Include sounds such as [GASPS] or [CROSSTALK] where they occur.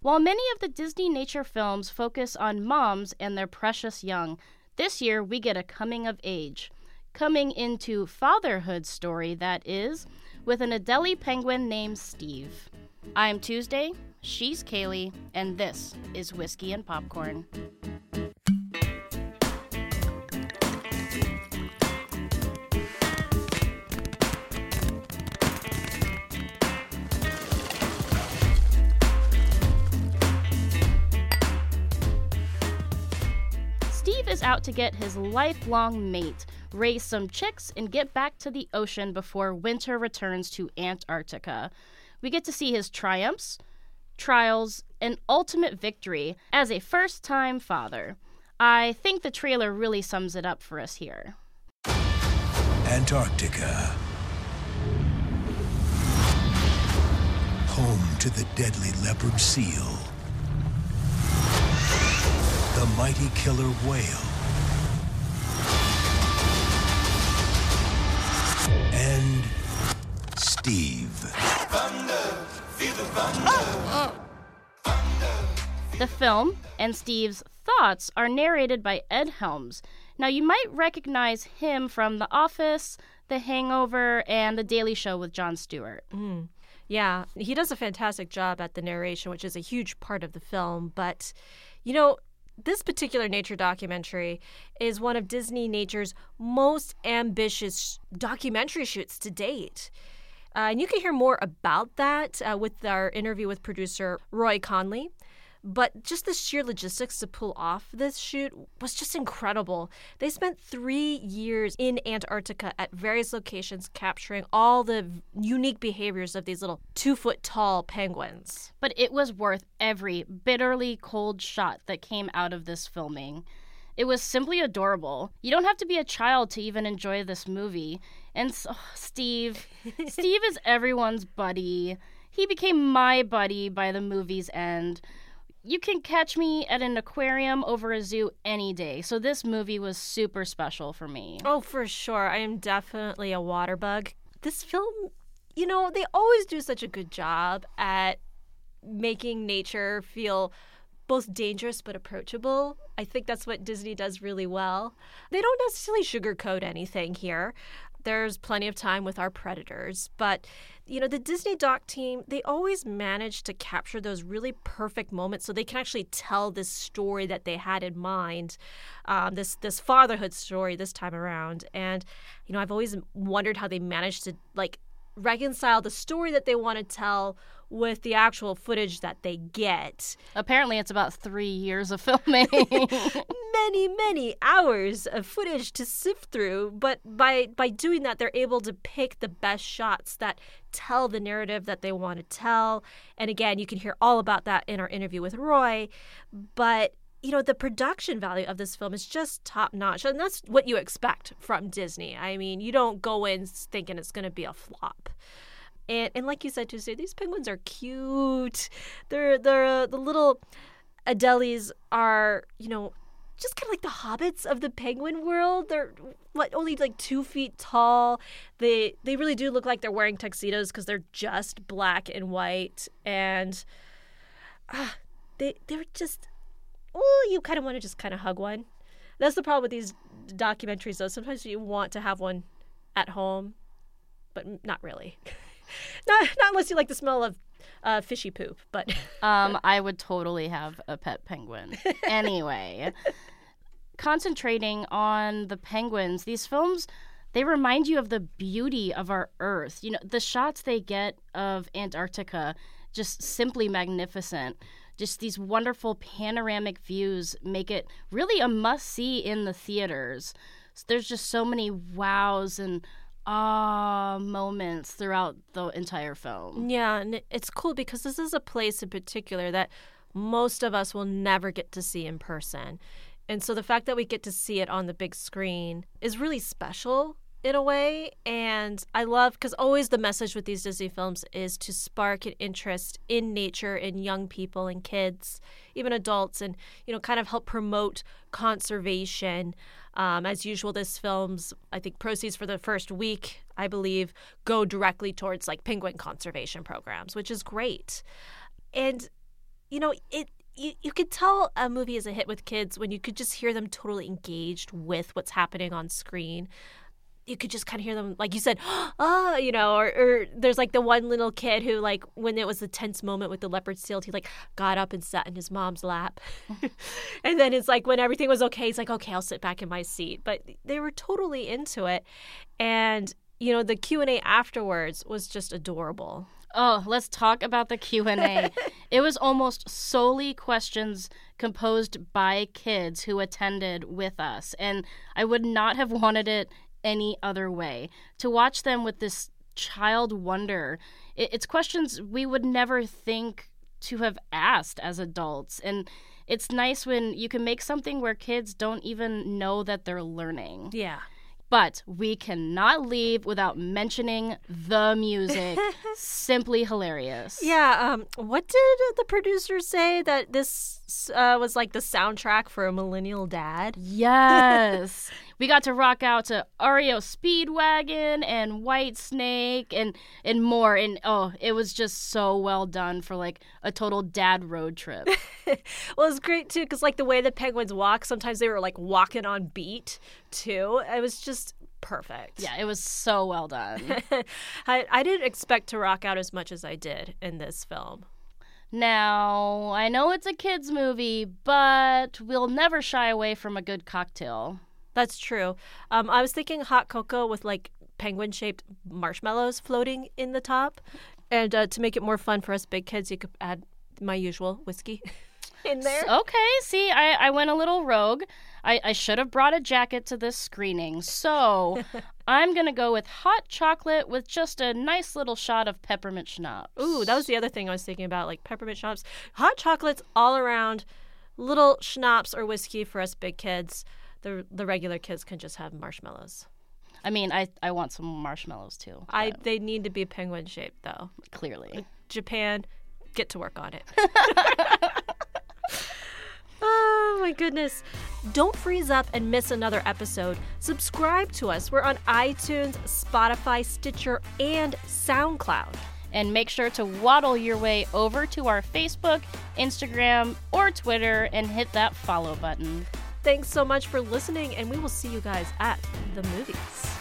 While many of the Disney nature films focus on moms and their precious young, this year we get a coming of age, coming into fatherhood story that is, with an Adelie penguin named Steve. I'm Tuesday, she's Kaylee, and this is Whiskey and Popcorn. Out to get his lifelong mate, raise some chicks, and get back to the ocean before winter returns to Antarctica. We get to see his triumphs, trials, and ultimate victory as a first time father. I think the trailer really sums it up for us here. Antarctica. Home to the deadly leopard seal. The mighty killer whale. And Steve. The film and Steve's thoughts are narrated by Ed Helms. Now, you might recognize him from The Office, The Hangover, and The Daily Show with Jon Stewart. Mm. Yeah, he does a fantastic job at the narration, which is a huge part of the film. But, you know, this particular nature documentary is one of Disney Nature's most ambitious documentary shoots to date. Uh, and you can hear more about that uh, with our interview with producer Roy Conli. But just the sheer logistics to pull off this shoot was just incredible. They spent three years in Antarctica at various locations capturing all the unique behaviors of these little two foot tall penguins. But it was worth every bitterly cold shot that came out of this filming. It was simply adorable. You don't have to be a child to even enjoy this movie. And so, oh, Steve, [LAUGHS] Steve is everyone's buddy. He became my buddy by the movie's end. You can catch me at an aquarium over a zoo any day. So this movie was super special for me. Oh, for sure. I am definitely a water bug. This film, you know, they always do such a good job at making nature feel both dangerous but approachable. I think that's what Disney does really well. They don't necessarily sugarcoat anything here. There's plenty of time with our predators, but you know, the Disney doc team, they always manage to capture those really perfect moments so they can actually tell this story that they had in mind, um, this this fatherhood story this time around. And you know, I've always wondered how they managed to like reconcile the story that they want to tell with the actual footage that they get. Apparently, it's about three years of filming. [LAUGHS] many, many hours of footage to sift through, but by by doing that, they're able to pick the best shots that tell the narrative that they want to tell. And again, you can hear all about that in our interview with Roy. But you know, the production value of this film is just top notch. And that's what you expect from Disney. I mean, you don't go in thinking it's going to be a flop. And, and like you said, Tuesday, these penguins are cute. They're, they're uh, the little Adelies are, you know, just kind of like the hobbits of the penguin world. They're what only like two feet tall. They they really do look like they're wearing tuxedos because they're just black and white, and ah, they they're just oh, you kind of want to just kind of hug one. That's the problem with these documentaries, though. Sometimes you want to have one at home, but not really. [LAUGHS] not not unless you like the smell of uh, fishy poop. But [LAUGHS] um, I would totally have a pet penguin. Anyway, [LAUGHS] concentrating on the penguins, these films they remind you of the beauty of our Earth. You know, the shots they get of Antarctica just simply magnificent. Just these wonderful panoramic views make it really a must see in the theaters. So there's just so many wows and ah moments throughout the entire film. yeah, and it's cool because this is a place in particular that most of us will never get to see in person. And so the fact that we get to see it on the big screen is really special in a way. And I love because always the message with these Disney films is to spark an interest in nature in young people and kids, even adults, and you know, kind of help promote conservation. Um, as usual, this film's I think proceeds for the first week, I believe, go directly towards like penguin conservation programs, which is great. And you know, it you, you could tell a movie is a hit with kids when you could just hear them totally engaged with what's happening on screen. You could just kind of hear them, like you said, [GASPS] ah, you know, or, or there's like the one little kid who, like, when it was the tense moment with the leopard seal, he like got up and sat in his mom's lap. [LAUGHS] [LAUGHS] and then it's like when everything was okay, he's like, okay, I'll sit back in my seat. But they were totally into it. And, you know, the Q&A afterwards was just adorable. Oh, let's talk about the Q&A. [LAUGHS] it was almost solely questions composed by kids who attended with us, and I would not have wanted it any other way. To watch them with this child wonder, it, it's questions we would never think to have asked as adults, and it's nice when you can make something where kids don't even know that they're learning. Yeah. But we cannot leave without mentioning the music. [LAUGHS] Simply hilarious. Yeah. Um, what did the producer say that this uh, was like the soundtrack for a millennial dad? Yes. [LAUGHS] we got to rock out to REO Speedwagon and Whitesnake and and more. And oh, it was just so well done for like a total dad road trip. [LAUGHS] well, it's great too because like the way the penguins walk, sometimes they were like walking on beat too. It was just perfect. yeah, it was so well done. [LAUGHS] I, I didn't expect to rock out as much as I did in this film. now, I know it's a kids movie, but we'll never shy away from a good cocktail. That's true. Um, I was thinking hot cocoa with like penguin shaped marshmallows floating in the top. And uh, to make it more fun for us big kids, you could add my usual whiskey [LAUGHS] in there. Okay, see, I, I went a little rogue. I, I should have brought a jacket to this screening. So [LAUGHS] I'm going to go with hot chocolate with just a nice little shot of peppermint schnapps. Ooh, that was the other thing I was thinking about, like peppermint schnapps. Hot chocolates all around, little schnapps or whiskey for us big kids. The the regular kids can just have marshmallows. I mean, I, I want some marshmallows too. I they need to be penguin shaped though. Clearly. Japan, get to work on it. [LAUGHS] oh my goodness. Don't freeze up and miss another episode. Subscribe to us. We're on iTunes, Spotify, Stitcher, and SoundCloud. And make sure to waddle your way over to our Facebook, Instagram, or Twitter and hit that follow button. Thanks so much for listening, and we will see you guys at the movies.